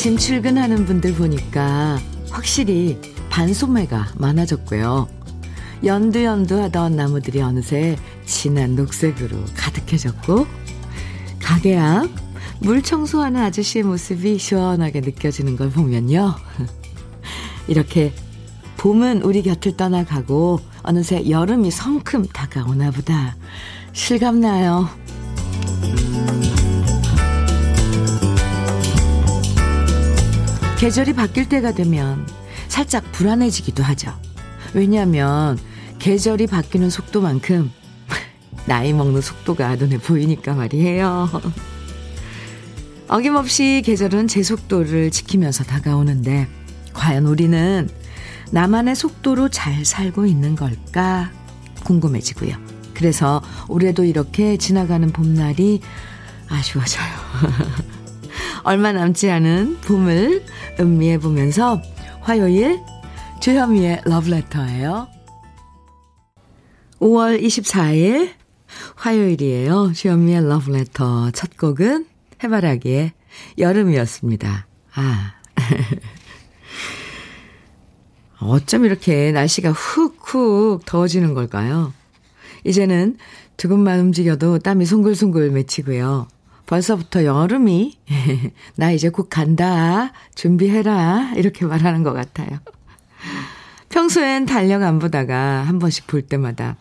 아침 출근하는 분들 보니까 확실히 반소매가 많아졌고요. 연두연두 하던 나무들이 어느새 진한 녹색으로 가득해졌고, 가게 앞 물 청소하는 아저씨의 모습이 시원하게 느껴지는 걸 보면요. 이렇게 봄은 우리 곁을 떠나가고 어느새 여름이 성큼 다가오나 보다 실감나요. 계절이 바뀔 때가 되면 살짝 불안해지기도 하죠. 왜냐하면 계절이 바뀌는 속도만큼 나이 먹는 속도가 눈에 보이니까 말이에요. 어김없이 계절은 제 속도를 지키면서 다가오는데 과연 우리는 나만의 속도로 잘 살고 있는 걸까 궁금해지고요. 그래서 올해도 이렇게 지나가는 봄날이 아쉬워져요. 얼마 남지 않은 봄을 음미해 보면서 화요일 주현미의 러브레터예요. 5월 24일 화요일이에요. 주현미의 러브레터 첫 곡은 해바라기의 여름이었습니다. 아. 어쩜 이렇게 날씨가 훅훅 더워지는 걸까요? 이제는 조금만 움직여도 땀이 송글송글 맺히고요. 벌써부터 여름이 나 이제 곧 간다 준비해라 이렇게 말하는 것 같아요. 평소엔 달력 안 보다가 한 번씩 볼 때마다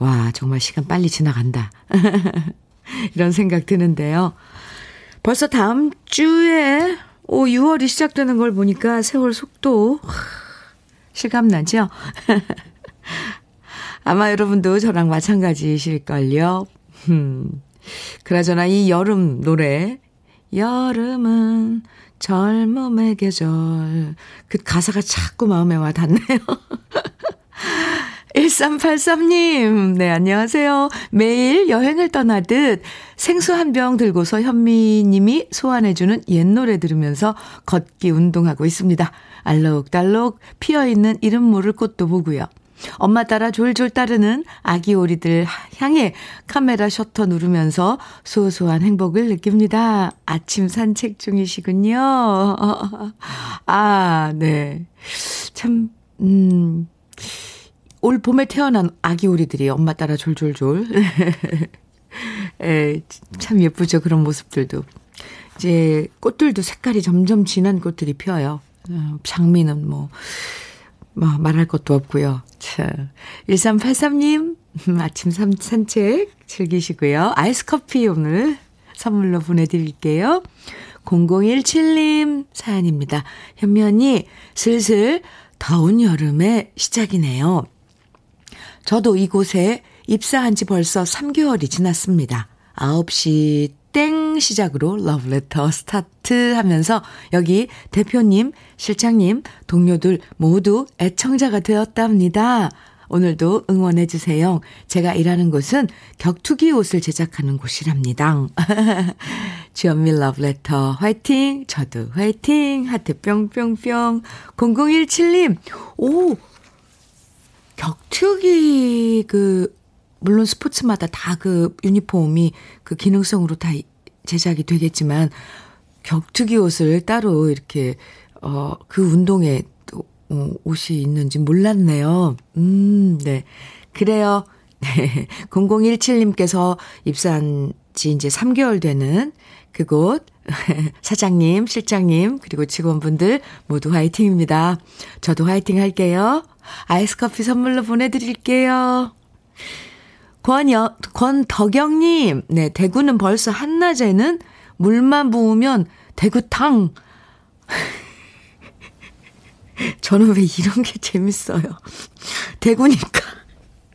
와 정말 시간 빨리 지나간다 이런 생각 드는데요. 벌써 다음 주에 오 6월이 시작되는 걸 보니까 세월 속도 실감나죠? 아마 여러분도 저랑 마찬가지실걸요. 음. 그나저나 이 여름 노래, 여름은 젊음의 계절. 그 가사가 자꾸 마음에 와 닿네요. 1383님, 네, 안녕하세요. 매일 여행을 떠나듯 생수 한 병 들고서 현미님이 소환해주는 옛 노래 들으면서 걷기 운동하고 있습니다. 알록달록 피어있는 이름 모를 꽃도 보고요. 엄마 따라 졸졸 따르는 아기 오리들 향해 카메라 셔터 누르면서 소소한 행복을 느낍니다. 아침 산책 중이시군요. 아, 네. 참, 음, 올 봄에 태어난 아기 오리들이 엄마 따라 졸졸졸. 에, 참 예쁘죠. 그런 모습들도. 이제 꽃들도 색깔이 점점 진한 꽃들이 피어요. 어, 장미는 뭐, 뭐, 말할 것도 없고요. 자, 1383님, 아침 산책 즐기시고요. 아이스 커피 오늘 선물로 보내드릴게요. 0017님 사연입니다. 언니, 슬슬 더운 여름의 시작이네요. 저도 이곳에 입사한 지 벌써 3개월이 지났습니다. 9시 땡 시작으로 러브레터 스타트 하면서 여기 대표님, 실장님, 동료들 모두 애청자가 되었답니다. 오늘도 응원해주세요. 제가 일하는 곳은 격투기 옷을 제작하는 곳이랍니다. 주현미 러브레터 화이팅! 저도 화이팅! 하트 뿅뿅뿅. 0017님, 오! 격투기 그 물론 스포츠마다 다 그 유니폼이 그 기능성으로 다 제작이 되겠지만 격투기 옷을 따로 이렇게 어 그 운동에 또 어, 옷이 있는지 몰랐네요. 음, 네. 그래요. 네. 0017님께서 입사한 지 이제 3개월 되는 그곳 사장님, 실장님, 그리고 직원분들 모두 화이팅입니다. 저도 화이팅 할게요. 아이스 커피 선물로 보내드릴게요. 권여, 권덕영님, 네, 대구는 벌써 한낮에는 물만 부으면 대구탕. 저는 왜 이런 게 재밌어요. 대구니까.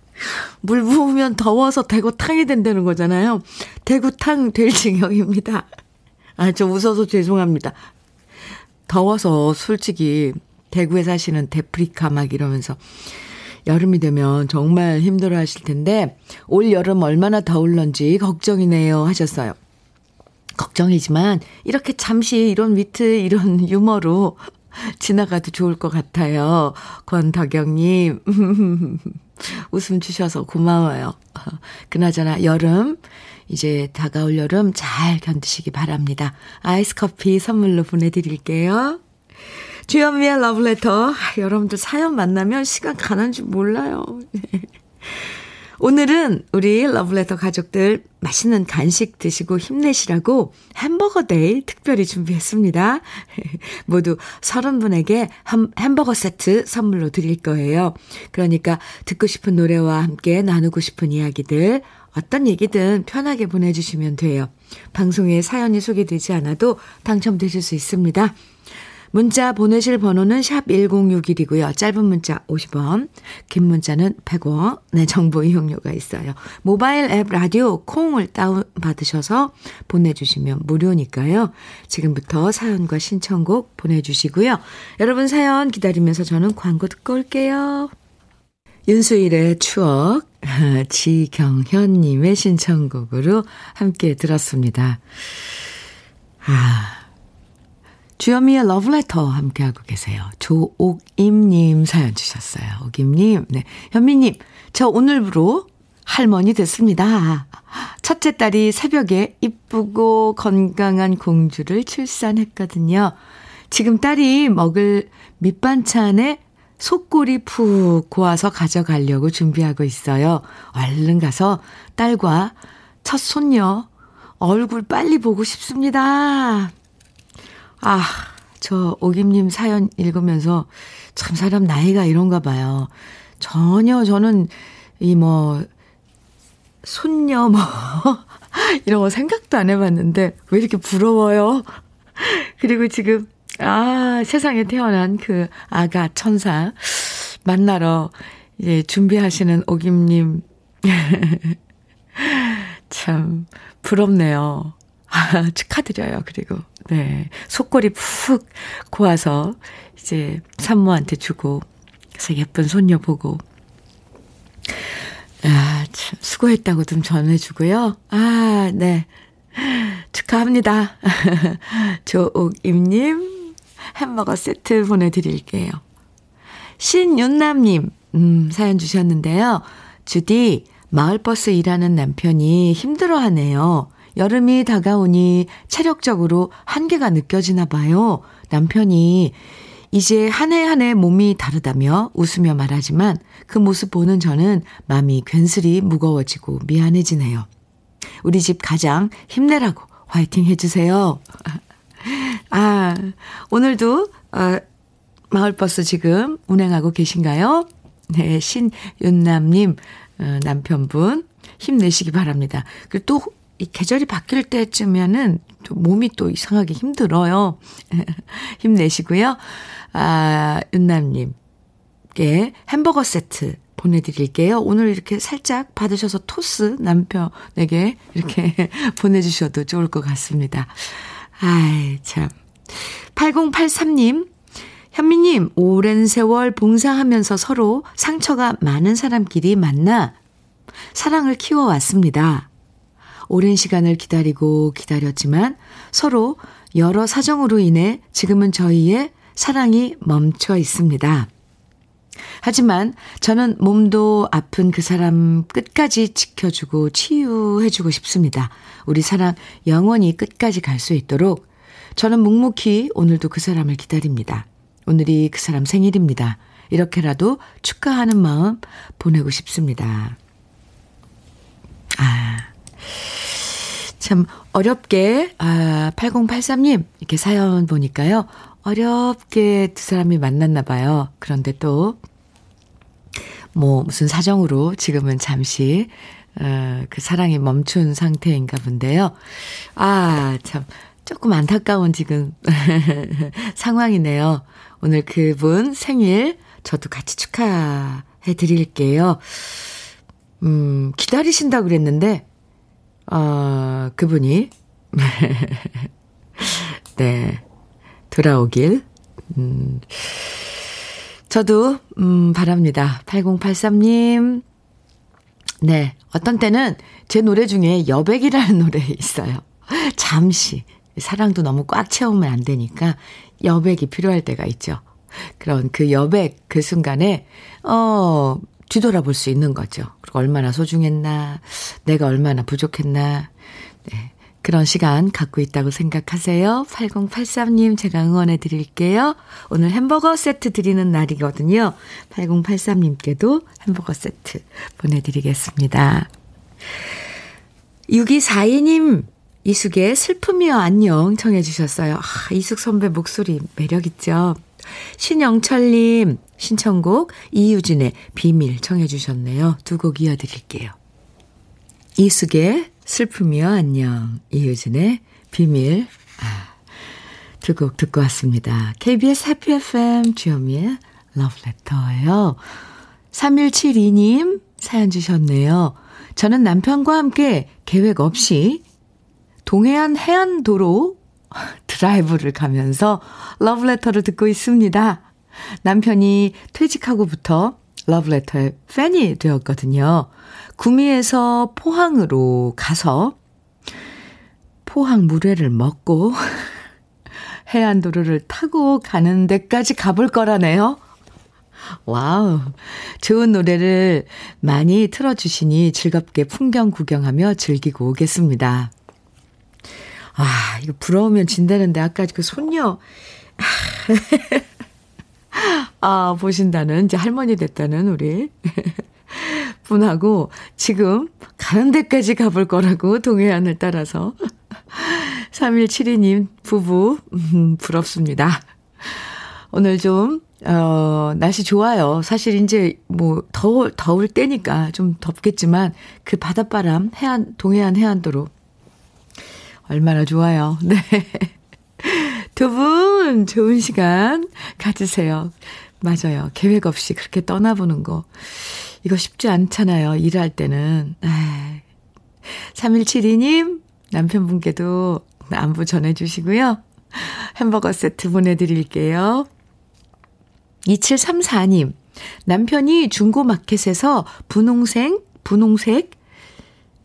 물 부으면 더워서 대구탕이 된다는 거잖아요. 대구탕 될 지경입니다. 아, 저 웃어서 죄송합니다. 더워서 솔직히 대구에 사시는 데프리카 막 이러면서 여름이 되면 정말 힘들어 하실 텐데, 올 여름 얼마나 더울런지 걱정이네요 하셨어요. 걱정이지만, 이렇게 잠시 이런 위트, 이런 유머로 지나가도 좋을 것 같아요. 권덕영님. 웃음 주셔서 고마워요. 그나저나 여름, 이제 다가올 여름 잘 견디시기 바랍니다. 아이스 커피 선물로 보내드릴게요. 주현미의 러브레터. 여러분들 사연 만나면 시간 가는 줄 몰라요. 오늘은 우리 러브레터 가족들 맛있는 간식 드시고 힘내시라고 햄버거 day 특별히 준비했습니다. 모두 30분에게 햄버거 세트 선물로 드릴 거예요. 그러니까 듣고 싶은 노래와 함께 나누고 싶은 이야기들 어떤 얘기든 편하게 보내주시면 돼요. 방송에 사연이 소개되지 않아도 당첨되실 수 있습니다. 문자 보내실 번호는 샵 1061이고요. 짧은 문자 50원, 긴 문자는 100원. 네, 정보 이용료가 있어요. 모바일 앱 라디오 콩을 다운 받으셔서 보내 주시면 무료니까요. 지금부터 사연과 신청곡 보내 주시고요. 여러분 사연 기다리면서 저는 광고 듣고 올게요. 윤수일의 추억, 지경현님의 신청곡으로 함께 들었습니다. 아, 주현미의 러브레터 함께하고 계세요. 조옥임님 사연 주셨어요. 옥임님, 네. 현미님, 저 오늘부로 할머니 됐습니다. 첫째 딸이 새벽에 이쁘고 건강한 공주를 출산했거든요. 지금 딸이 먹을 밑반찬에 속골이 푹 고아서 가져가려고 준비하고 있어요. 얼른 가서 딸과 첫 손녀 얼굴 빨리 보고 싶습니다. 아, 저 오김님 사연 읽으면서 참 사람 나이가 이런가 봐요. 전혀 저는 이 뭐, 손녀 뭐, 이런 거 생각도 안 해봤는데 왜 이렇게 부러워요? 그리고 지금, 아, 세상에 태어난 그 아가 천사 만나러 이제 준비하시는 오김님. 참, 부럽네요. 아, 축하드려요. 그리고, 네. 속골이 푹 고와서 이제 산모한테 주고, 그래서 예쁜 손녀 보고, 아, 참, 수고했다고 좀 전해주고요. 아, 네. 축하합니다. 조옥임님, 햄버거 세트 보내드릴게요. 신윤남님, 음, 사연 주셨는데요. 주디, 마을버스 일하는 남편이 힘들어 하네요. 여름이 다가오니 체력적으로 한계가 느껴지나 봐요. 남편이 이제 한 해 한 해 몸이 다르다며 웃으며 말하지만 그 모습 보는 저는 마음이 괜스레 무거워지고 미안해지네요. 우리 집 가장 힘내라고 화이팅 해주세요. 아, 오늘도, 어, 마을버스 지금 운행하고 계신가요? 네, 신윤남님, 어, 남편분, 힘내시기 바랍니다. 그리고 또 이 계절이 바뀔 때쯤에는 또 몸이 또 이상하게 힘들어요. 힘내시고요. 아, 윤남님께 햄버거 세트 보내드릴게요. 오늘 이렇게 살짝 받으셔서 토스 남편에게 이렇게 보내주셔도 좋을 것 같습니다. 아이, 참. 8083님, 현미님, 오랜 세월 봉사하면서 서로 상처가 많은 사람끼리 만나 사랑을 키워왔습니다. 오랜 시간을 기다리고 기다렸지만 서로 여러 사정으로 인해 지금은 저희의 사랑이 멈춰 있습니다. 하지만 저는 몸도 아픈 그 사람 끝까지 지켜주고 치유해주고 싶습니다. 우리 사랑 영원히 끝까지 갈 수 있도록 저는 묵묵히 오늘도 그 사람을 기다립니다. 오늘이 그 사람 생일입니다. 이렇게라도 축하하는 마음 보내고 싶습니다. 아. 참 어렵게 아 8083님 이렇게 사연 보니까요. 어렵게 두 사람이 만났나 봐요. 그런데 또 뭐 무슨 사정으로 지금은 잠시 어, 그 사랑이 멈춘 상태인가 본데요. 아, 참 조금 안타까운 지금 상황이네요. 오늘 그분 생일 저도 같이 축하해 드릴게요. 음, 기다리신다 그랬는데 어, 그분이, 네, 돌아오길, 음, 저도, 음, 바랍니다. 8083님. 네, 어떤 때는 제 노래 중에 여백이라는 노래 있어요. 잠시. 사랑도 너무 꽉 채우면 안 되니까 여백이 필요할 때가 있죠. 그런 그 여백 그 순간에 어 뒤돌아볼 수 있는 거죠. 그리고 얼마나 소중했나, 내가 얼마나 부족했나, 네. 그런 시간 갖고 있다고 생각하세요. 8083님, 제가 응원해 드릴게요. 오늘 햄버거 세트 드리는 날이거든요. 8083님께도 햄버거 세트 보내드리겠습니다. 6242님, 이숙의 슬픔이여 안녕 청해 주셨어요. 아, 이숙 선배 목소리 매력있죠? 신영철님, 신청곡 이유진의 비밀 청해 주셨네요. 두 곡 이어드릴게요. 이숙의 슬픔이여 안녕, 이유진의 비밀 아, 두곡 듣고 왔습니다. KBS 해피 FM 주현미의 러브레터예요. 3172님 사연 주셨네요. 저는 남편과 함께 계획 없이 동해안 해안도로 드라이브를 가면서 러브레터를 듣고 있습니다. 남편이 퇴직하고부터 러브레터의 팬이 되었거든요. 구미에서 포항으로 가서 포항 물회를 먹고 해안도로를 타고 가는 데까지 가볼 거라네요. 와우. 좋은 노래를 많이 틀어주시니 즐겁게 풍경 구경하며 즐기고 오겠습니다. 아, 이거 부러우면 진다는데 아까 그 손녀. 아, 보신다는, 이제 할머니 됐다는 우리 분하고 지금 가는 데까지 가볼 거라고 동해안을 따라서 3172님 부부, 음, 부럽습니다. 오늘 좀, 어, 날씨 좋아요. 사실 이제 뭐 더울, 더울 때니까 좀 덥겠지만 그 바닷바람, 해안, 동해안 해안도로 얼마나 좋아요. 네. 두 분 좋은 시간 가지세요. 맞아요. 계획 없이 그렇게 떠나보는 거. 이거 쉽지 않잖아요. 일할 때는. 3172님, 남편분께도 안부 전해주시고요. 햄버거 세트 보내드릴게요. 2734님, 남편이 중고마켓에서 분홍색, 분홍색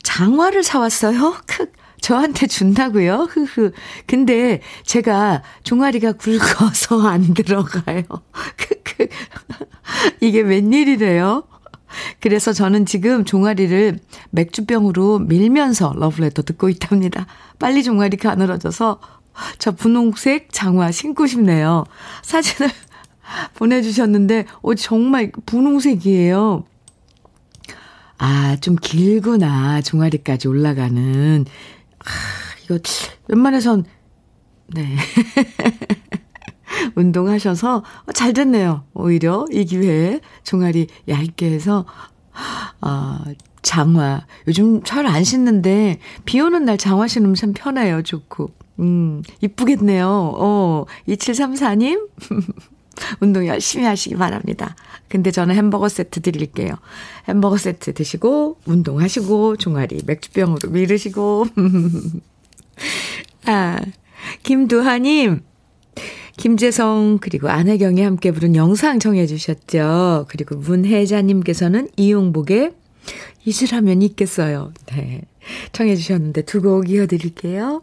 장화를 사왔어요. 크, 저한테 준다고요? 흐흐. 근데 제가 종아리가 굵어서 안 들어가요. 크크. 이게 웬일이래요? 그래서 저는 지금 종아리를 맥주병으로 밀면서 러브레터 듣고 있답니다. 빨리 종아리 가늘어져서 저 분홍색 장화 신고 싶네요. 사진을 보내주셨는데, 오, 정말 분홍색이에요. 아, 좀 길구나. 종아리까지 올라가는. 아, 이거 웬만해선 네. 운동하셔서 잘 됐네요. 오히려 이 기회에 종아리 얇게 해서 아, 장화. 요즘 잘 안 신는데 비 오는 날 장화 신으면 참 편해요. 좋고. 음, 이쁘겠네요. 어, 2734님. 운동 열심히 하시기 바랍니다. 근데 저는 햄버거 세트 드릴게요. 햄버거 세트 드시고, 운동하시고, 종아리 맥주병으로 미르시고. 아, 김두하님, 김재성, 그리고 안혜경이 함께 부른 영상 정해 주셨죠. 그리고 문혜자님께서는 이용복의 잊으라면 있겠어요. 네. 청해 주셨는데 두 곡 이어드릴게요.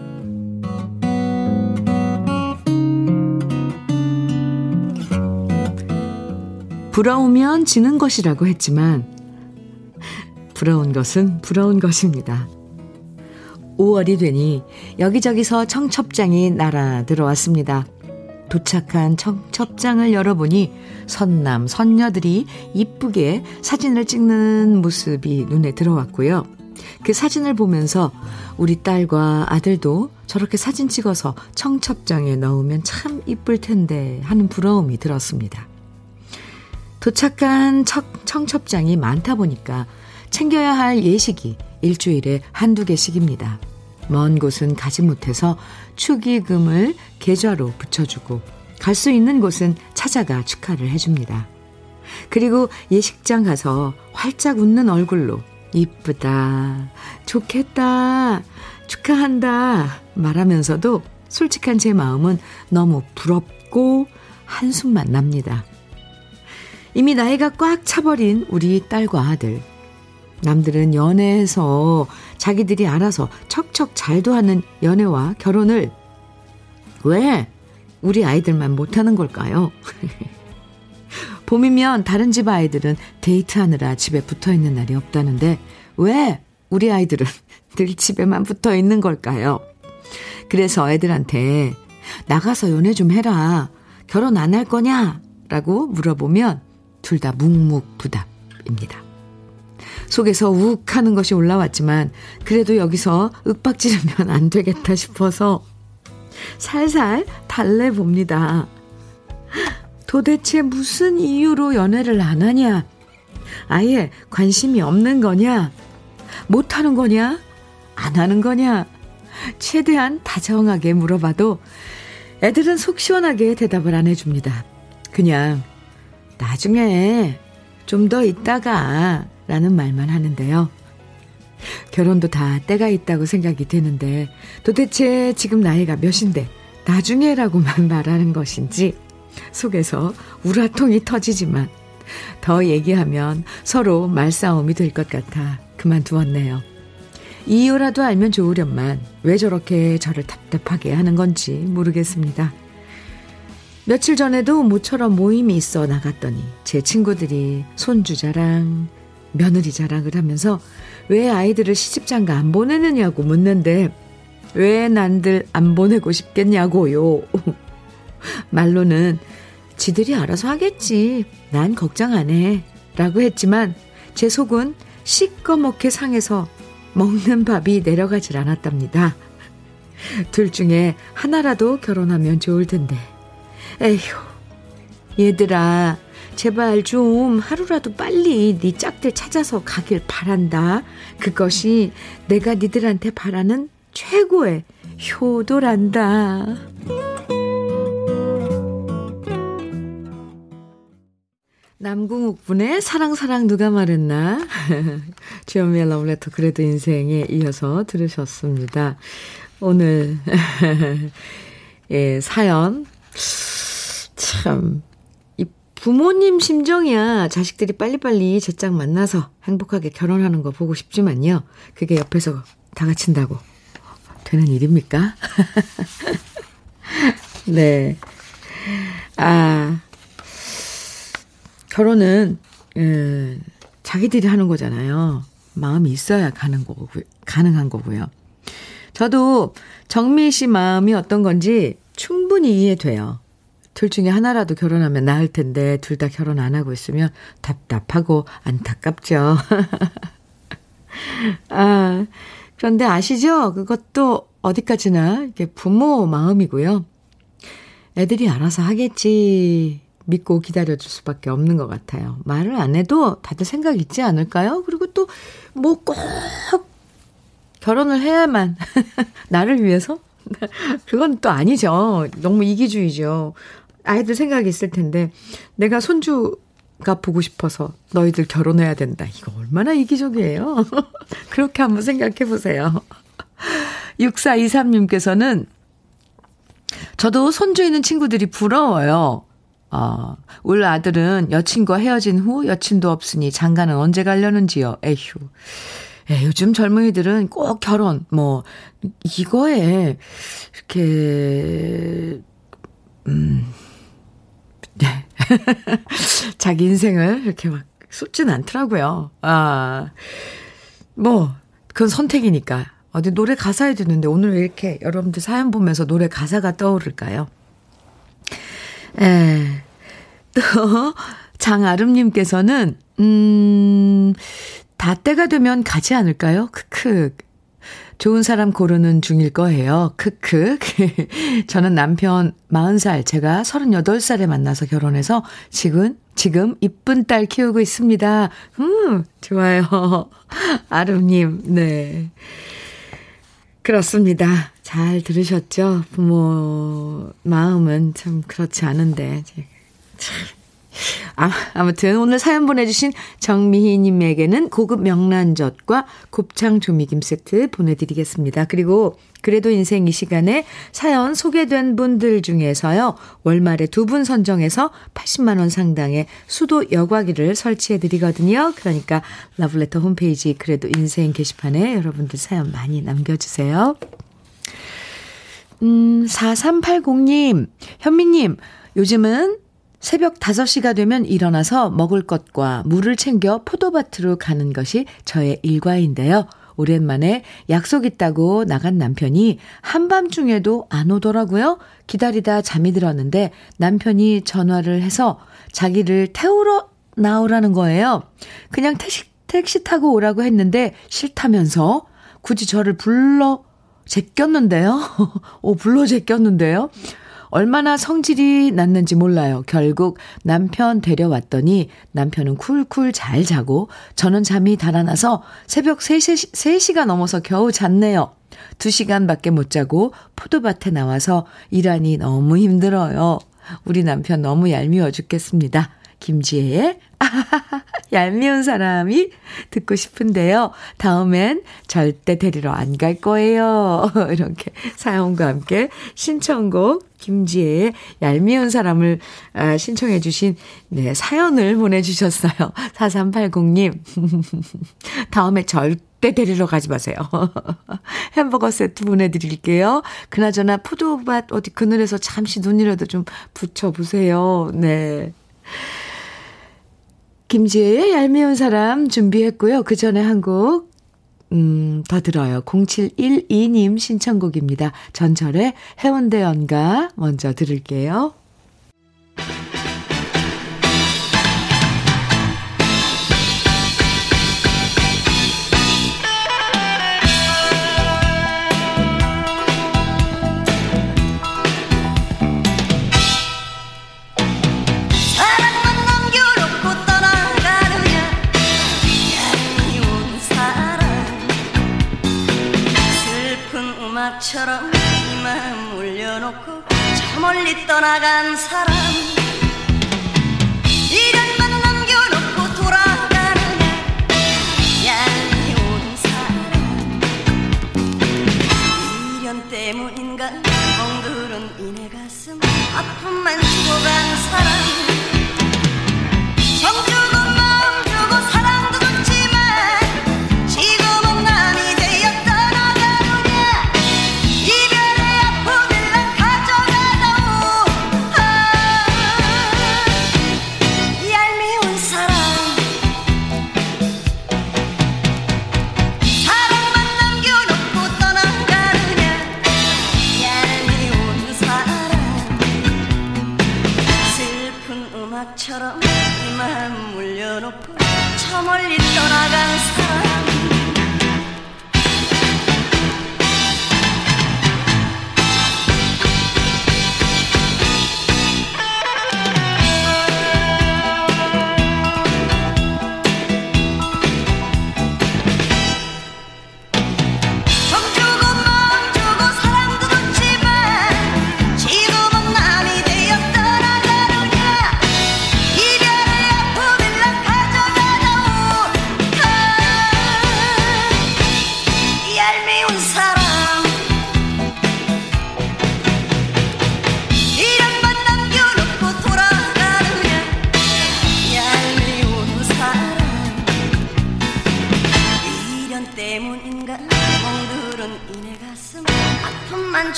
부러우면 지는 것이라고 했지만 부러운 것은 부러운 것입니다. 5월이 되니 여기저기서 청첩장이 날아 들어왔습니다. 도착한 청첩장을 열어보니 선남, 선녀들이 이쁘게 사진을 찍는 모습이 눈에 들어왔고요. 그 사진을 보면서 우리 딸과 아들도 저렇게 사진 찍어서 청첩장에 넣으면 참 이쁠 텐데 하는 부러움이 들었습니다. 도착한 청, 청첩장이 많다 보니까 챙겨야 할 예식이 일주일에 한두 개씩입니다. 먼 곳은 가지 못해서 축의금을 계좌로 붙여주고 갈 수 있는 곳은 찾아가 축하를 해줍니다. 그리고 예식장 가서 활짝 웃는 얼굴로 이쁘다, 좋겠다, 축하한다 말하면서도 솔직한 제 마음은 너무 부럽고 한숨만 납니다. 이미 나이가 꽉 차버린 우리 딸과 아들. 남들은 연애해서 자기들이 알아서 척척 잘도 하는 연애와 결혼을 왜 우리 아이들만 못하는 걸까요? 봄이면 다른 집 아이들은 데이트하느라 집에 붙어 있는 날이 없다는데 왜 우리 아이들은 늘 집에만 붙어 있는 걸까요? 그래서 애들한테 나가서 연애 좀 해라. 결혼 안 할 거냐? 라고 물어보면 둘 다 묵묵부답입니다. 속에서 욱 하는 것이 올라왔지만 그래도 여기서 윽박지르면 안 되겠다 싶어서 살살 달래 봅니다. 도대체 무슨 이유로 연애를 안 하냐? 아예 관심이 없는 거냐? 못 하는 거냐? 안 하는 거냐? 최대한 다정하게 물어봐도 애들은 속 시원하게 대답을 안 해줍니다. 그냥 나중에 좀 더 있다가 라는 말만 하는데요. 결혼도 다 때가 있다고 생각이 되는데 도대체 지금 나이가 몇인데 나중에라고만 말하는 것인지 속에서 우라통이 터지지만 더 얘기하면 서로 말싸움이 될 것 같아 그만두었네요. 이유라도 알면 좋으련만 왜 저렇게 저를 답답하게 하는 건지 모르겠습니다. 며칠 전에도 모처럼 모임이 있어 나갔더니 제 친구들이 손주 자랑, 며느리 자랑을 하면서 왜 아이들을 시집장가 안 보내느냐고 묻는데 왜 난들 안 보내고 싶겠냐고요. 말로는 지들이 알아서 하겠지. 난 걱정 안 해. 라고 했지만 제 속은 시꺼멓게 상해서 먹는 밥이 내려가질 않았답니다. 둘 중에 하나라도 결혼하면 좋을 텐데. 에휴, 얘들아, 제발 좀 하루라도 빨리 네 짝들 찾아서 가길 바란다. 그것이 내가 니들한테 바라는 최고의 효도란다. 남궁욱 분의 사랑 사랑 누가 말했나 주현미의 러브레터 그래도 인생에 이어서 들으셨습니다. 오늘 예 사연 참 이 부모님 심정이야 자식들이 빨리빨리 제짝 만나서 행복하게 결혼하는 거 보고 싶지만요. 그게 옆에서 다 같이다고 되는 일입니까? 네. 아 결혼은 음, 자기들이 하는 거잖아요. 마음이 있어야 가는 거고 가능한 거고요. 저도 정미 씨 마음이 어떤 건지 충분히 이해돼요. 둘 중에 하나라도 결혼하면 나을 텐데 둘 다 결혼 안 하고 있으면 답답하고 안타깝죠. 아, 그런데 아시죠? 그것도 어디까지나 이게 부모 마음이고요. 애들이 알아서 하겠지. 믿고 기다려줄 수밖에 없는 것 같아요. 말을 안 해도 다들 생각 있지 않을까요? 그리고 또 뭐 꼭 결혼을 해야만 나를 위해서? 그건 또 아니죠. 너무 이기주의죠. 아이들 생각이 있을 텐데 내가 손주 가 보고 싶어서 너희들 결혼해야 된다. 이거 얼마나 이기적이에요. 그렇게 한번 생각해 보세요. 6423님께서는 저도 손주 있는 친구들이 부러워요. 어, 울 아들은 여친과 헤어진 후 여친도 없으니 장가는 언제 가려는지요. 에휴. 에, 요즘 젊은이들은 꼭 결혼, 뭐, 이거에, 이렇게, 음, 네. 자기 인생을 이렇게 막 쏟진 않더라고요. 아, 뭐, 그건 선택이니까. 어디 노래 가사에 듣는데 오늘 왜 이렇게 여러분들 사연 보면서 노래 가사가 떠오를까요? 에, 또, 장아름님께서는, 음, 다 때가 되면 가지 않을까요? 크크. 좋은 사람 고르는 중일 거예요. 크크. 저는 남편 40살, 제가 38살에 만나서 결혼해서 지금, 지금 이쁜 딸 키우고 있습니다. 음, 좋아요. 아름님, 네. 그렇습니다. 잘 들으셨죠? 부모 마음은 참 그렇지 않은데. 참. 아, 아무튼 오늘 사연 보내주신 정미희님에게는 고급 명란젓과 곱창 조미김 세트 보내드리겠습니다. 그리고 그래도 인생 이 시간에 사연 소개된 분들 중에서요, 월말에 두 분 선정해서 80만 원 상당의 수도 여과기를 설치해 드리거든요. 그러니까 러블레터 홈페이지 그래도 인생 게시판에 여러분들 사연 많이 남겨주세요. 음, 4380님, 현미님, 요즘은 새벽 5시가 되면 일어나서 먹을 것과 물을 챙겨 포도밭으로 가는 것이 저의 일과인데요. 오랜만에 약속 있다고 나간 남편이 한밤중에도 안 오더라고요. 기다리다 잠이 들었는데 남편이 전화를 해서 자기를 태우러 나오라는 거예요. 그냥 택시, 택시 타고 오라고 했는데 싫다면서 굳이 저를 불러 제꼈는데요. 오, 불러 제꼈는데요. 얼마나 성질이 났는지 몰라요. 결국 남편 데려왔더니 남편은 쿨쿨 잘 자고 저는 잠이 달아나서 새벽 3시, 3시가 넘어서 겨우 잤네요. 2시간밖에 못 자고 포도밭에 나와서 일하니 너무 힘들어요. 우리 남편 너무 얄미워 죽겠습니다. 김지혜의 얄미운 사람이 듣고 싶은데요. 다음엔 절대 데리러 안 갈 거예요. 이렇게 사연과 함께 신청곡 김지혜의 얄미운 사람을 아, 신청해 주신 네, 사연을 보내주셨어요. 4380님. 다음에 절대 데리러 가지 마세요. 햄버거 세트 보내드릴게요. 그나저나 포도밭 어디 그늘에서 잠시 눈이라도 좀 붙여보세요. 네. 김지혜의 얄미운 사람 준비했고요. 그 전에 한 곡, 음, 더 들어요. 0712님 신청곡입니다. 전철의 해운대 연가 먼저 들을게요. 바람처럼 이 마음 울려놓고 저 멀리 떠나간 사람. 이련만 남겨놓고 돌아가느냐 얄미운 사람. 이련 때문인가? 멍들은 이내 가슴. 아픔만 죽어간 사람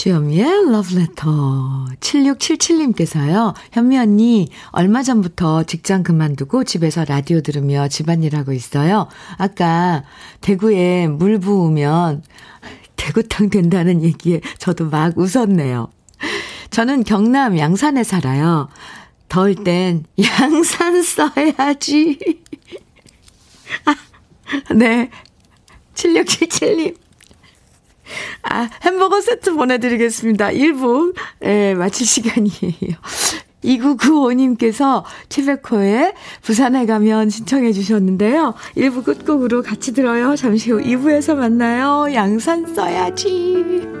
주현미의 러브레터 7677님께서요. 현미 언니 얼마 전부터 직장 그만두고 집에서 라디오 들으며 집안일 하고 있어요. 아까 대구에 물 부으면 대구탕 된다는 얘기에 저도 막 웃었네요. 저는 경남 양산에 살아요. 더울 땐 양산 써야지. 아, 네. 7677님. 아, 햄버거 세트 보내드리겠습니다. 1부, 예, 마칠 시간이에요. 2995님께서 최백호의 부산에 가면 신청해 주셨는데요. 1부 끝곡으로 같이 들어요. 잠시 후 2부에서 만나요. 양산 써야지.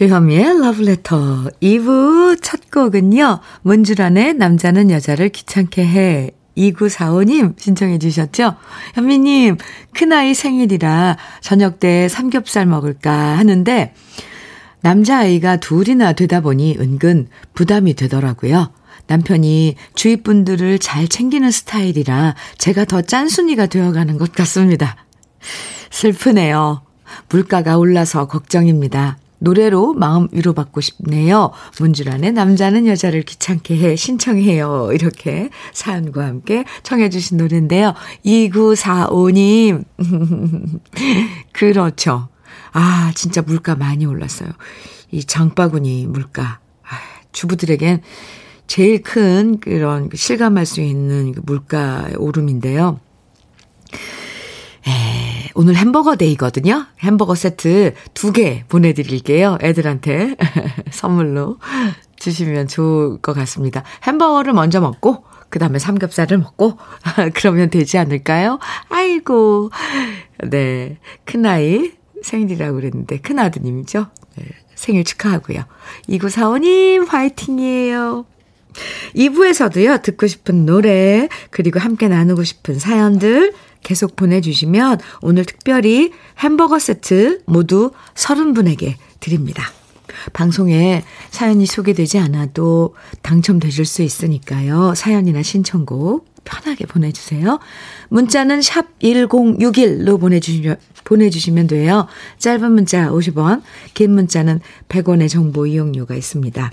Love Letter 2부 첫 곡은요. 문주란의 남자는 여자를 귀찮게 해 2945님 신청해 주셨죠? 현미님, 큰아이 생일이라 저녁 때 삼겹살 먹을까 하는데 남자아이가 둘이나 되다 보니 은근 부담이 되더라고요. 남편이 주위 분들을 잘 챙기는 스타일이라 제가 더 짠순이가 되어가는 것 같습니다. 슬프네요. 물가가 올라서 걱정입니다. 노래로 마음 위로받고 싶네요. 문주란의 남자는 여자를 귀찮게 해 신청해요. 이렇게 사연과 함께 청해 주신 노래인데요. 2945님. 그렇죠. 아, 진짜 물가 많이 올랐어요. 이 장바구니 물가. 아, 주부들에겐 제일 큰 그런 실감할 수 있는 그 물가 오름인데요. 에, 오늘 햄버거 데이거든요. 햄버거 세트 두 개 보내드릴게요. 애들한테 선물로 주시면 좋을 것 같습니다. 햄버거를 먼저 먹고, 그 다음에 삼겹살을 먹고, 그러면 되지 않을까요? 아이고. 네. 큰아이 생일이라고 그랬는데, 큰아드님이죠. 네, 생일 축하하고요. 2945님, 화이팅이에요. 2부에서도요, 듣고 싶은 노래, 그리고 함께 나누고 싶은 사연들 계속 보내주시면 오늘 특별히 햄버거 세트 모두 30분에게 드립니다. 방송에 사연이 소개되지 않아도 당첨되실 수 있으니까요. 사연이나 신청곡 편하게 보내주세요. 문자는 샵 1061로 보내주시면, 보내주시면 돼요. 짧은 문자 50원, 긴 문자는 100원의 정보 이용료가 있습니다.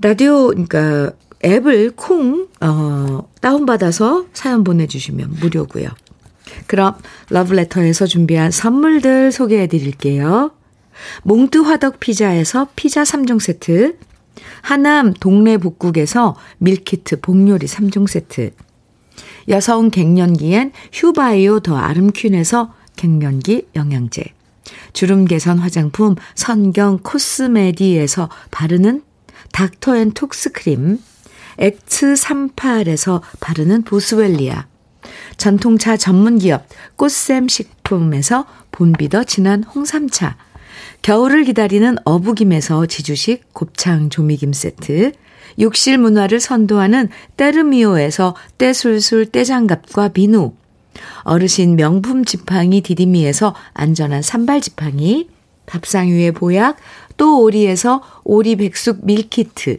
라디오, 그러니까 앱을 콩, 어, 다운받아서 사연 보내주시면 무료고요. 그럼 러브레터에서 준비한 선물들 소개해 드릴게요. 몽뜨 화덕 피자에서 피자 3종 세트, 하남 동네 복국에서 밀키트 복요리 3종 세트, 여성 갱년기엔 휴바이오 더 아름퀸에서 갱년기 영양제, 주름 개선 화장품 선경 코스메디에서 바르는 닥터앤톡스 크림, 엑츠 38에서 바르는 보스웰리아, 전통차 전문기업 꽃샘 식품에서 본비더 진한 홍삼차, 겨울을 기다리는 어부김에서 지주식 곱창 조미김 세트, 욕실 문화를 선도하는 때르미오에서 때술술 때장갑과 비누, 어르신 명품 지팡이 디디미에서 안전한 산발 지팡이, 밥상 위의 보약, 또 오리에서 오리 백숙 밀키트,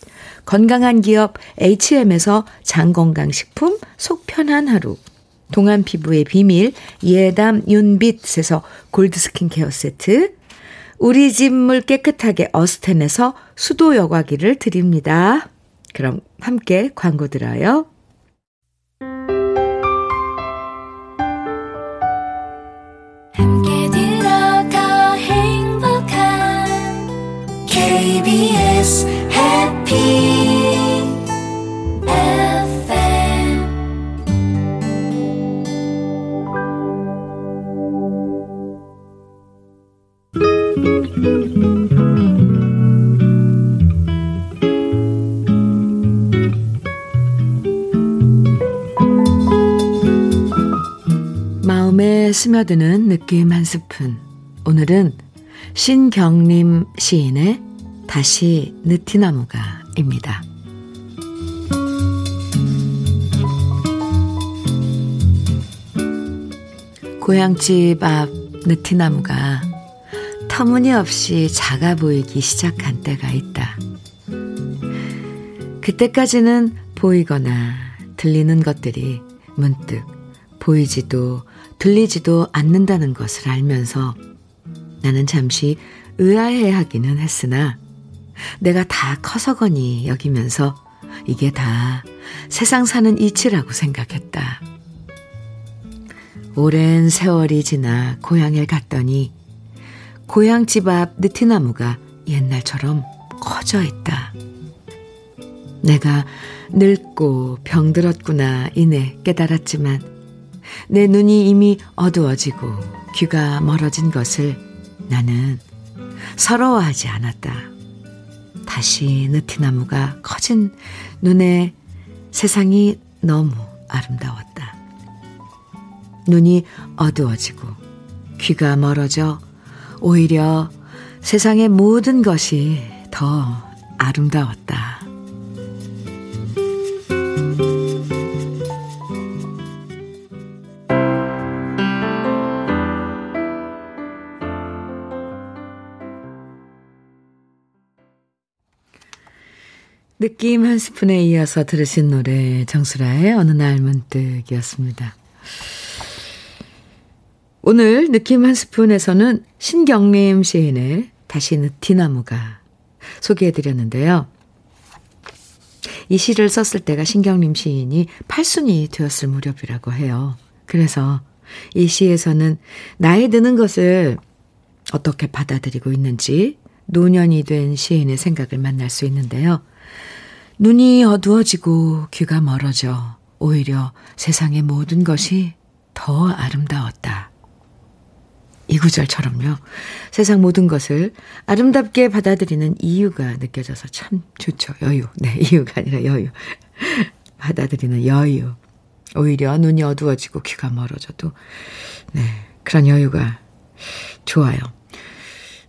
건강한 기업 HM에서 장건강식품 속편한 하루, 동안 피부의 비밀 예담 윤빛에서 골드 스킨케어 세트 우리 집 물 깨끗하게 어스텐에서 수도 여과기를 드립니다. 그럼 함께 광고 들어요. 함께 들어가 행복한 KBS 해피 스며드는 느낌 한 스푼. 오늘은 신경림 시인의 다시 느티나무가입니다. 고향집 앞 느티나무가 터무니없이 작아 보이기 시작한 때가 있다. 그때까지는 보이거나 들리는 것들이 문득 보이지도 들리지도 않는다는 것을 알면서 나는 잠시 의아해 하기는 했으나 내가 다 커서거니 여기면서 이게 다 세상 사는 이치라고 생각했다. 오랜 세월이 지나 고향에 갔더니 고향집 앞 느티나무가 옛날처럼 커져 있다. 내가 늙고 병들었구나 이내 깨달았지만 내 눈이 이미 어두워지고 귀가 멀어진 것을 나는 서러워하지 않았다. 다시 느티나무가 커진 눈에 세상이 너무 아름다웠다. 눈이 어두워지고 귀가 멀어져 오히려 세상의 모든 것이 더 아름다웠다. 느낌 한 스푼에 이어서 들으신 노래 정수라의 어느 날 문득이었습니다. 오늘 느낌 한 스푼에서는 신경림 시인의 다시 느티나무가 소개해드렸는데요. 이 시를 썼을 때가 신경림 시인이 8순이 되었을 무렵이라고 해요. 그래서 이 시에서는 나이 드는 것을 어떻게 받아들이고 있는지 노년이 된 시인의 생각을 만날 수 있는데요. 눈이 어두워지고 귀가 멀어져 오히려 세상의 모든 것이 더 아름다웠다. 이 구절처럼요. 세상 모든 것을 아름답게 받아들이는 이유가 느껴져서 참 좋죠. 여유. 네, 이유가 아니라 여유. 받아들이는 여유. 오히려 눈이 어두워지고 귀가 멀어져도, 네, 그런 여유가 좋아요.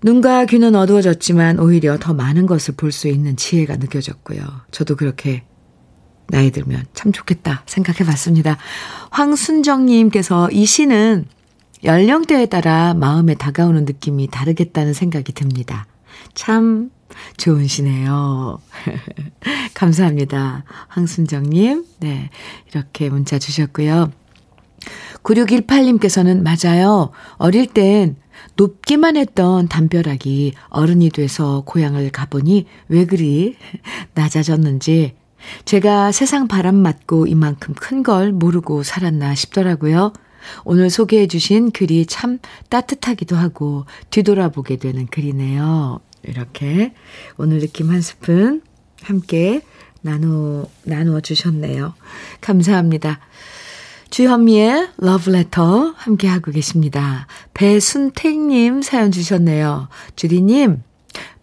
눈과 귀는 어두워졌지만 오히려 더 많은 것을 볼 수 있는 지혜가 느껴졌고요. 저도 그렇게 나이 들면 참 좋겠다 생각해 봤습니다. 황순정님께서 이 시는 연령대에 따라 마음에 다가오는 느낌이 다르겠다는 생각이 듭니다. 참 좋은 시네요. 감사합니다. 황순정님. 네. 이렇게 문자 주셨고요. 9618님께서는 맞아요. 어릴 땐 높기만 했던 담벼락이 어른이 돼서 고향을 가보니 왜 그리 낮아졌는지 제가 세상 바람 맞고 이만큼 큰 걸 모르고 살았나 싶더라고요. 오늘 소개해 주신 글이 참 따뜻하기도 하고 뒤돌아보게 되는 글이네요. 이렇게 오늘 느낌 한 스푼 함께 나누, 나누어 주셨네요. 감사합니다. 주현미의 러브레터 함께하고 계십니다. 배순택님 사연 주셨네요. 주디님,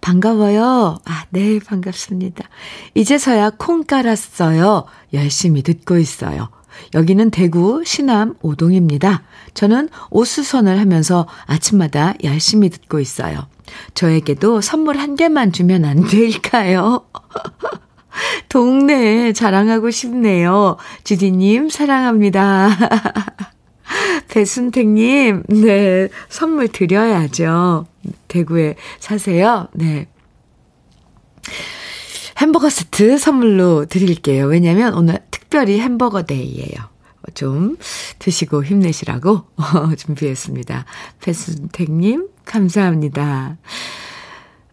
반가워요. 아, 네, 반갑습니다. 이제서야 콩 깔았어요. 열심히 듣고 있어요. 여기는 대구 시남 오동입니다. 저는 옷수선을 하면서 아침마다 열심히 듣고 있어요. 저에게도 선물 한 개만 주면 안 될까요? 동네 자랑하고 싶네요. 주디님, 사랑합니다. 배순택님, 네, 선물 드려야죠. 대구에 사세요. 네. 햄버거 세트 선물로 드릴게요. 왜냐면 오늘 특별히 햄버거 데이예요. 좀 드시고 힘내시라고 준비했습니다. 배순택님, 감사합니다.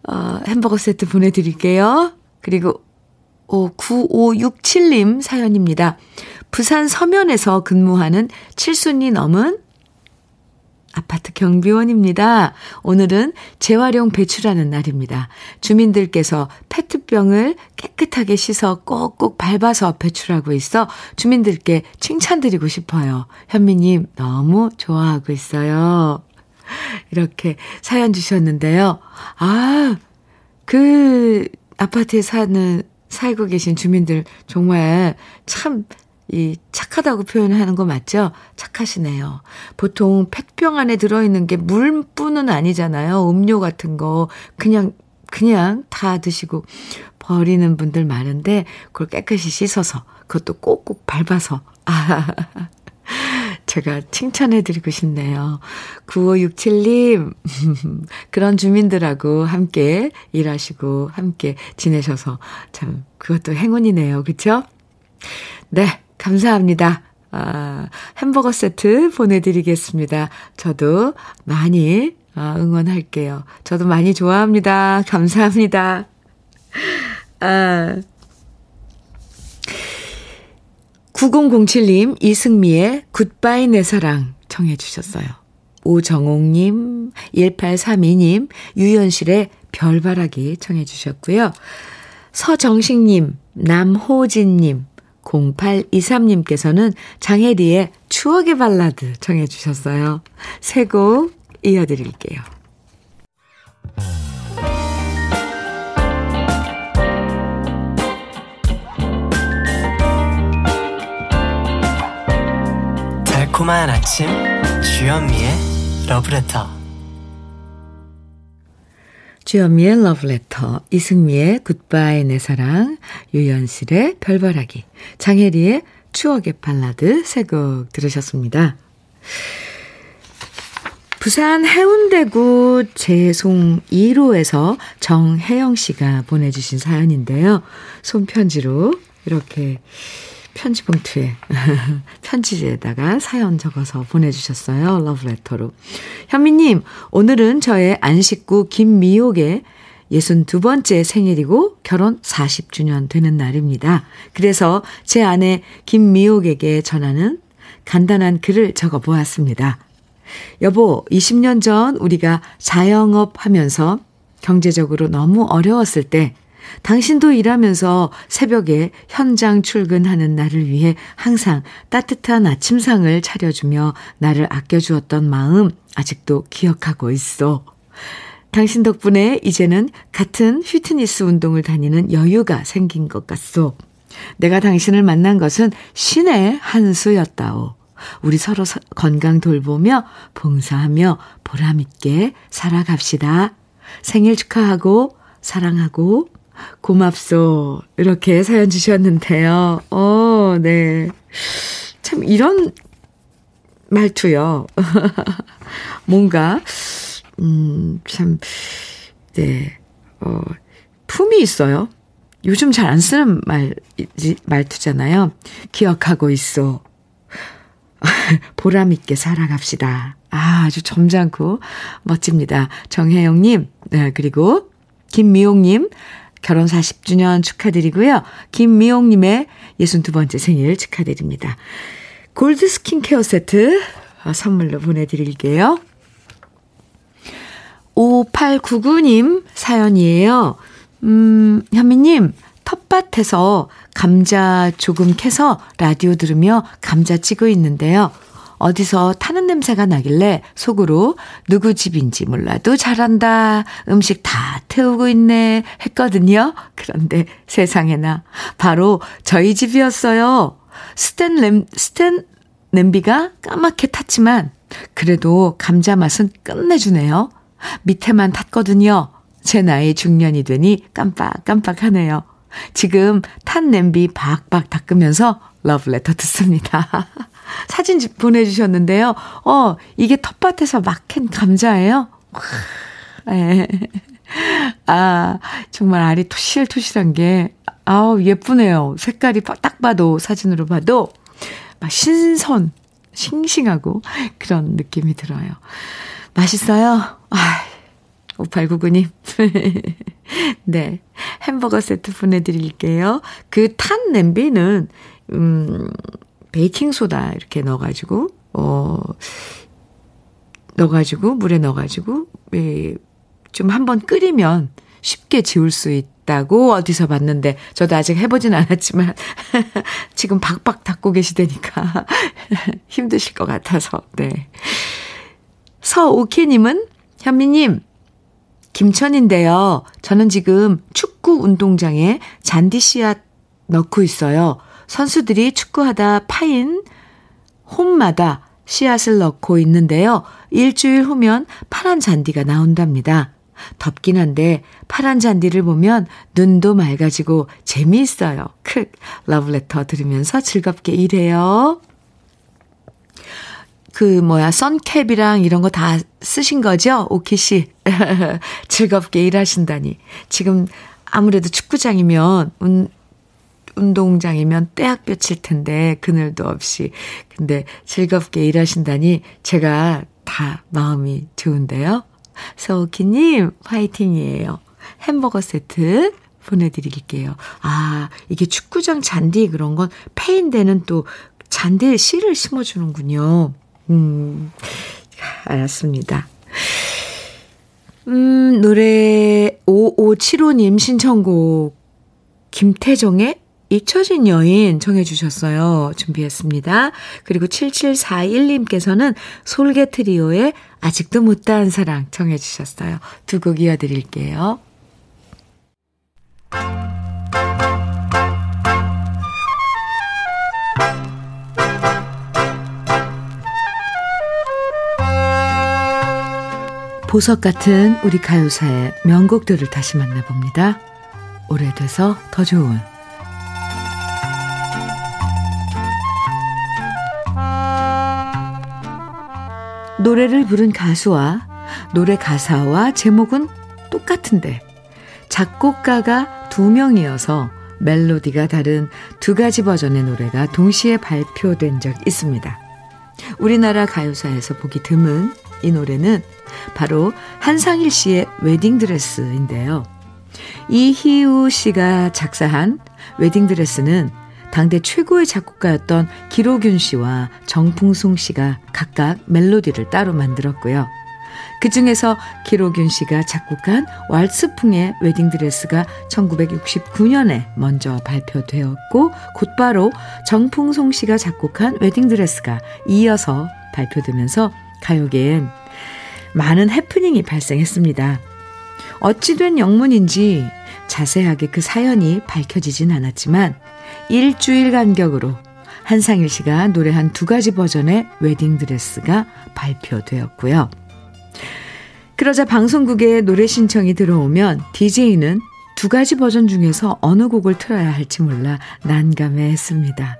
어, 햄버거 세트 보내드릴게요. 그리고 오, 9567님 사연입니다. 부산 서면에서 근무하는 7순이 넘은 아파트 경비원입니다. 오늘은 재활용 배출하는 날입니다. 주민들께서 페트병을 깨끗하게 씻어 꼭꼭 밟아서 배출하고 있어 주민들께 칭찬드리고 싶어요. 현미님 너무 좋아하고 있어요. 이렇게 사연 주셨는데요. 아, 그 아파트에 사는 살고 계신 주민들 정말 참, 이, 착하다고 표현하는 거 맞죠? 착하시네요. 보통 팩병 안에 들어있는 게 물뿐은 아니잖아요. 음료 같은 거. 그냥, 그냥 다 드시고 버리는 분들 많은데, 그걸 깨끗이 씻어서, 그것도 꼭꼭 밟아서. 아, 제가 칭찬해드리고 싶네요. 9567님, 그런 주민들하고 함께 일하시고 함께 지내셔서 참, 그것도 행운이네요. 그쵸? 네, 감사합니다. 아, 햄버거 세트 보내드리겠습니다. 저도 많이 아, 응원할게요. 저도 많이 좋아합니다. 감사합니다. 아, 9007님, 이승미의 굿바이 내 사랑 청해 주셨어요. 오정옥님, 1832님, 유연실의 별바라기 청해 주셨고요. 서정식님, 남호진님, 0823님께서는 장혜리의 추억의 발라드 청해 주셨어요. 세 곡 이어드릴게요. 달콤한 아침 주현미의 러브레터 주현미의 러브레터, 이승미의 굿바이 내 사랑, 유연실의 별바라기, 장혜리의 추억의 발라드 세 곡 들으셨습니다. 부산 해운대구 재송 2로에서 정혜영 씨가 보내주신 사연인데요. 손편지로 이렇게 편지 봉투에 편지지에다가 사연 적어서 보내주셨어요. 러브레터로. 현미님, 오늘은 저의 안식구 김미옥의 62번째 생일이고 결혼 40주년 되는 날입니다. 그래서 제 아내 김미옥에게 전하는 간단한 글을 적어 보았습니다. 여보, 20년 전 우리가 자영업 하면서 경제적으로 너무 어려웠을 때 당신도 일하면서 새벽에 현장 출근하는 나를 위해 항상 따뜻한 아침상을 차려주며 나를 아껴주었던 마음 아직도 기억하고 있어. 당신 덕분에 이제는 같은 휘트니스 운동을 다니는 여유가 생긴 것 같소. 내가 당신을 만난 것은 신의 한 수였다오. 우리 서로 건강 돌보며 봉사하며 보람있게 살아갑시다. 생일 축하하고 사랑하고 고맙소. 이렇게 사연 주셨는데요. 어, 네. 참, 이런 말투요. 뭔가, 음, 참, 네, 어, 품이 있어요. 요즘 잘 안 쓰는 말, 말투잖아요. 기억하고 있어. 보람있게 살아갑시다. 아, 아주 점잖고 멋집니다. 정혜영님, 네, 그리고 김미용님, 결혼 40주년 축하드리고요. 김미용님의 62번째 생일 축하드립니다. 골드 스킨케어 세트 선물로 보내드릴게요. 5899님 사연이에요. 음, 현미님, 텃밭에서 감자 조금 캐서 라디오 들으며 감자 찌고 있는데요. 어디서 타는 냄새가 나길래 속으로 누구 집인지 몰라도 잘한다. 음식 다 태우고 있네. 했거든요. 그런데 세상에나 바로 저희 집이었어요. 스텐 램, 스텐 냄비가 까맣게 탔지만 그래도 감자 맛은 끝내주네요. 밑에만 탔거든요. 제 나이 중년이 되니 깜빡깜빡하네요. 지금 탄 냄비 박박 닦으면서 러브레터 듣습니다. 사진 보내주셨는데요. 어, 이게 텃밭에서 막 캔 감자예요? 네. 아, 정말 알이 토실토실한 게, 아우, 예쁘네요. 색깔이 딱 봐도, 사진으로 봐도, 막 신선, 싱싱하고 그런 느낌이 들어요. 맛있어요? 아, 5899님. 네. 햄버거 세트 보내드릴게요. 그 탄 냄비는, 음, 베이킹소다 이렇게 넣어가지고, 어, 넣어가지고, 물에 넣어가지고, 예, 좀 한번 끓이면 쉽게 지울 수 있다고 어디서 봤는데, 저도 아직 해보진 않았지만, 지금 박박 닫고 계시다니까 힘드실 것 같아서, 네. 서오케님은, 현미님, 김천인데요. 저는 지금 축구 운동장에 잔디 씨앗 넣고 있어요. 선수들이 축구하다 파인 홈마다 씨앗을 넣고 있는데요. 일주일 후면 파란 잔디가 나온답니다. 덥긴 한데 파란 잔디를 보면 눈도 맑아지고 재미있어요. 크 러브레터 들으면서 즐겁게 일해요. 그 뭐야 선캡이랑 이런 거 다 쓰신 거죠? 오키 씨. 즐겁게 일하신다니. 지금 아무래도 축구장이면 운, 운동장이면 떼학볕일 텐데 그늘도 없이. 근데 즐겁게 일하신다니 제가 다 마음이 좋은데요. 서오키님 화이팅이에요. 햄버거 세트 보내드릴게요. 아 이게 축구장 잔디 그런 건 페인되는 또 잔디에 씨를 심어주는군요. 음, 알았습니다. 음, 노래 5575님 신청곡 김태정의 잊혀진 여인 정해주셨어요. 준비했습니다. 그리고 7741님께서는 솔개 트리오의 아직도 못다한 사랑 정해주셨어요. 두 곡 이어드릴게요. 보석 같은 우리 가요사의 명곡들을 다시 만나봅니다. 오래돼서 더 좋은 노래를 부른 가수와 노래 가사와 제목은 똑같은데 작곡가가 두 명이어서 멜로디가 다른 두 가지 버전의 노래가 동시에 발표된 적 있습니다. 우리나라 가요사에서 보기 드문 이 노래는 바로 한상일 씨의 웨딩드레스인데요. 이희우 씨가 작사한 웨딩드레스는 당대 최고의 작곡가였던 기로균 씨와 정풍송 씨가 각각 멜로디를 따로 만들었고요. 그 중에서 기로균 씨가 작곡한 왈스풍의 웨딩드레스가 1969년에 먼저 발표되었고 곧바로 정풍송 씨가 작곡한 웨딩드레스가 이어서 발표되면서 가요계엔 많은 해프닝이 발생했습니다. 어찌된 영문인지 자세하게 그 사연이 밝혀지진 않았지만 일주일 간격으로 한상일 씨가 노래한 두 가지 버전의 웨딩드레스가 발표되었고요. 그러자 방송국에 노래 신청이 들어오면 DJ는 두 가지 버전 중에서 어느 곡을 틀어야 할지 몰라 난감해 했습니다.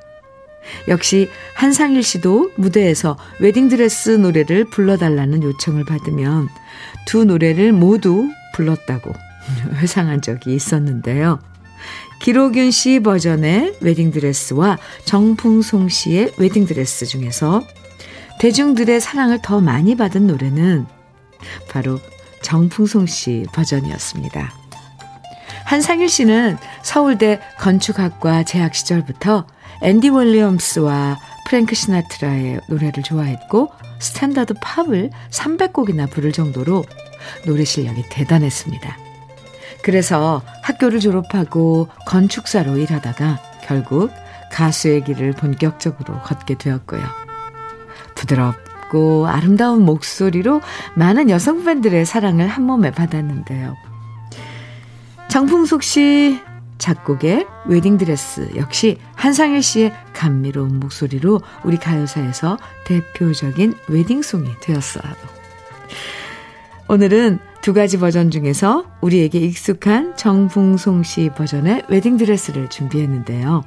역시 한상일 씨도 무대에서 웨딩드레스 노래를 불러달라는 요청을 받으면 두 노래를 모두 불렀다고 회상한 적이 있었는데요. 길옥윤 씨 버전의 웨딩드레스와 정풍송 씨의 웨딩드레스 중에서 대중들의 사랑을 더 많이 받은 노래는 바로 정풍송 씨 버전이었습니다. 한상일 씨는 서울대 건축학과 재학 시절부터 앤디 윌리엄스와 프랭크 시나트라의 노래를 좋아했고 스탠다드 팝을 300곡이나 부를 정도로 노래 실력이 대단했습니다. 그래서 학교를 졸업하고 건축사로 일하다가 결국 가수의 길을 본격적으로 걷게 되었고요. 부드럽고 아름다운 목소리로 많은 여성 팬들의 사랑을 한 몸에 받았는데요. 정풍송 씨 작곡의 웨딩드레스 역시 한상일 씨의 감미로운 목소리로 우리 가요사에서 대표적인 웨딩송이 되었어요. 오늘은 두 가지 버전 중에서 우리에게 익숙한 정풍송 씨 버전의 웨딩드레스를 준비했는데요.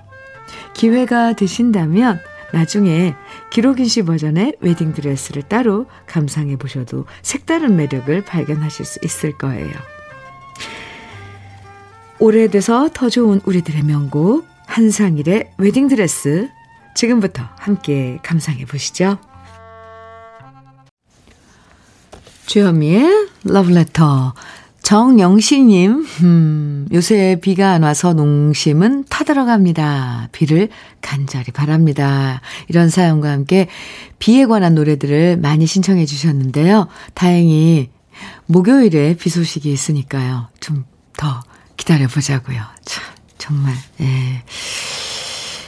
기회가 되신다면 나중에 길옥윤 씨 버전의 웨딩드레스를 따로 감상해 보셔도 색다른 매력을 발견하실 수 있을 거예요. 오래돼서 더 좋은 우리들의 명곡 한상일의 웨딩드레스 지금부터 함께 감상해 보시죠. 주현미의 러브레터. 정영식님, 음, 요새 비가 안 와서 농심은 타들어갑니다. 비를 간절히 바랍니다. 이런 사연과 함께 비에 관한 노래들을 많이 신청해 주셨는데요. 다행히 목요일에 비 소식이 있으니까요. 좀 더 기다려 보자고요. 참, 정말, 예.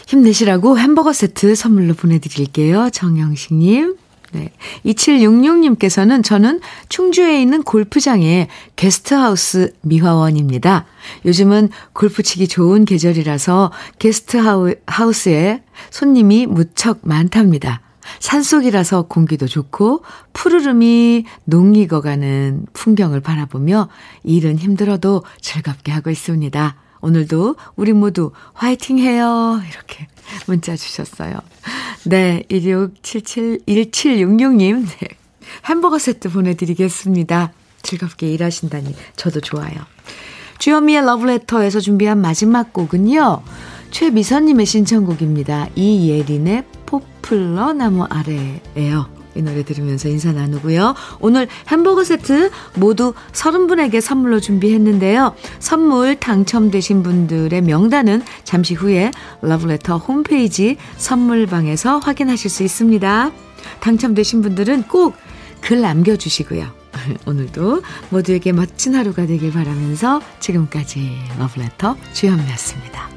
힘내시라고 햄버거 세트 선물로 보내드릴게요. 정영식님. 네. 2766님께서는 저는 충주에 있는 골프장의 게스트하우스 미화원입니다. 요즘은 골프 치기 좋은 계절이라서 게스트하우스에 손님이 무척 많답니다. 산속이라서 공기도 좋고 푸르름이 농익어가는 풍경을 바라보며 일은 힘들어도 즐겁게 하고 있습니다. 오늘도 우리 모두 화이팅 해요. 이렇게 문자 주셨어요. 네, 1677, 1766님, 네. 햄버거 세트 보내드리겠습니다. 즐겁게 일하신다니 저도 좋아요. 주현미의 러브레터에서 준비한 마지막 곡은요. 최미선님의 신청곡입니다. 이예린의 포플러 나무 아래예요. 이 노래 들으면서 인사 나누고요. 오늘 햄버거 세트 모두 30분에게 선물로 준비했는데요. 선물 당첨되신 분들의 명단은 잠시 후에 러브레터 홈페이지 선물방에서 확인하실 수 있습니다. 당첨되신 분들은 꼭 글 남겨주시고요. 오늘도 모두에게 멋진 하루가 되길 바라면서 지금까지 러브레터 주현미였습니다.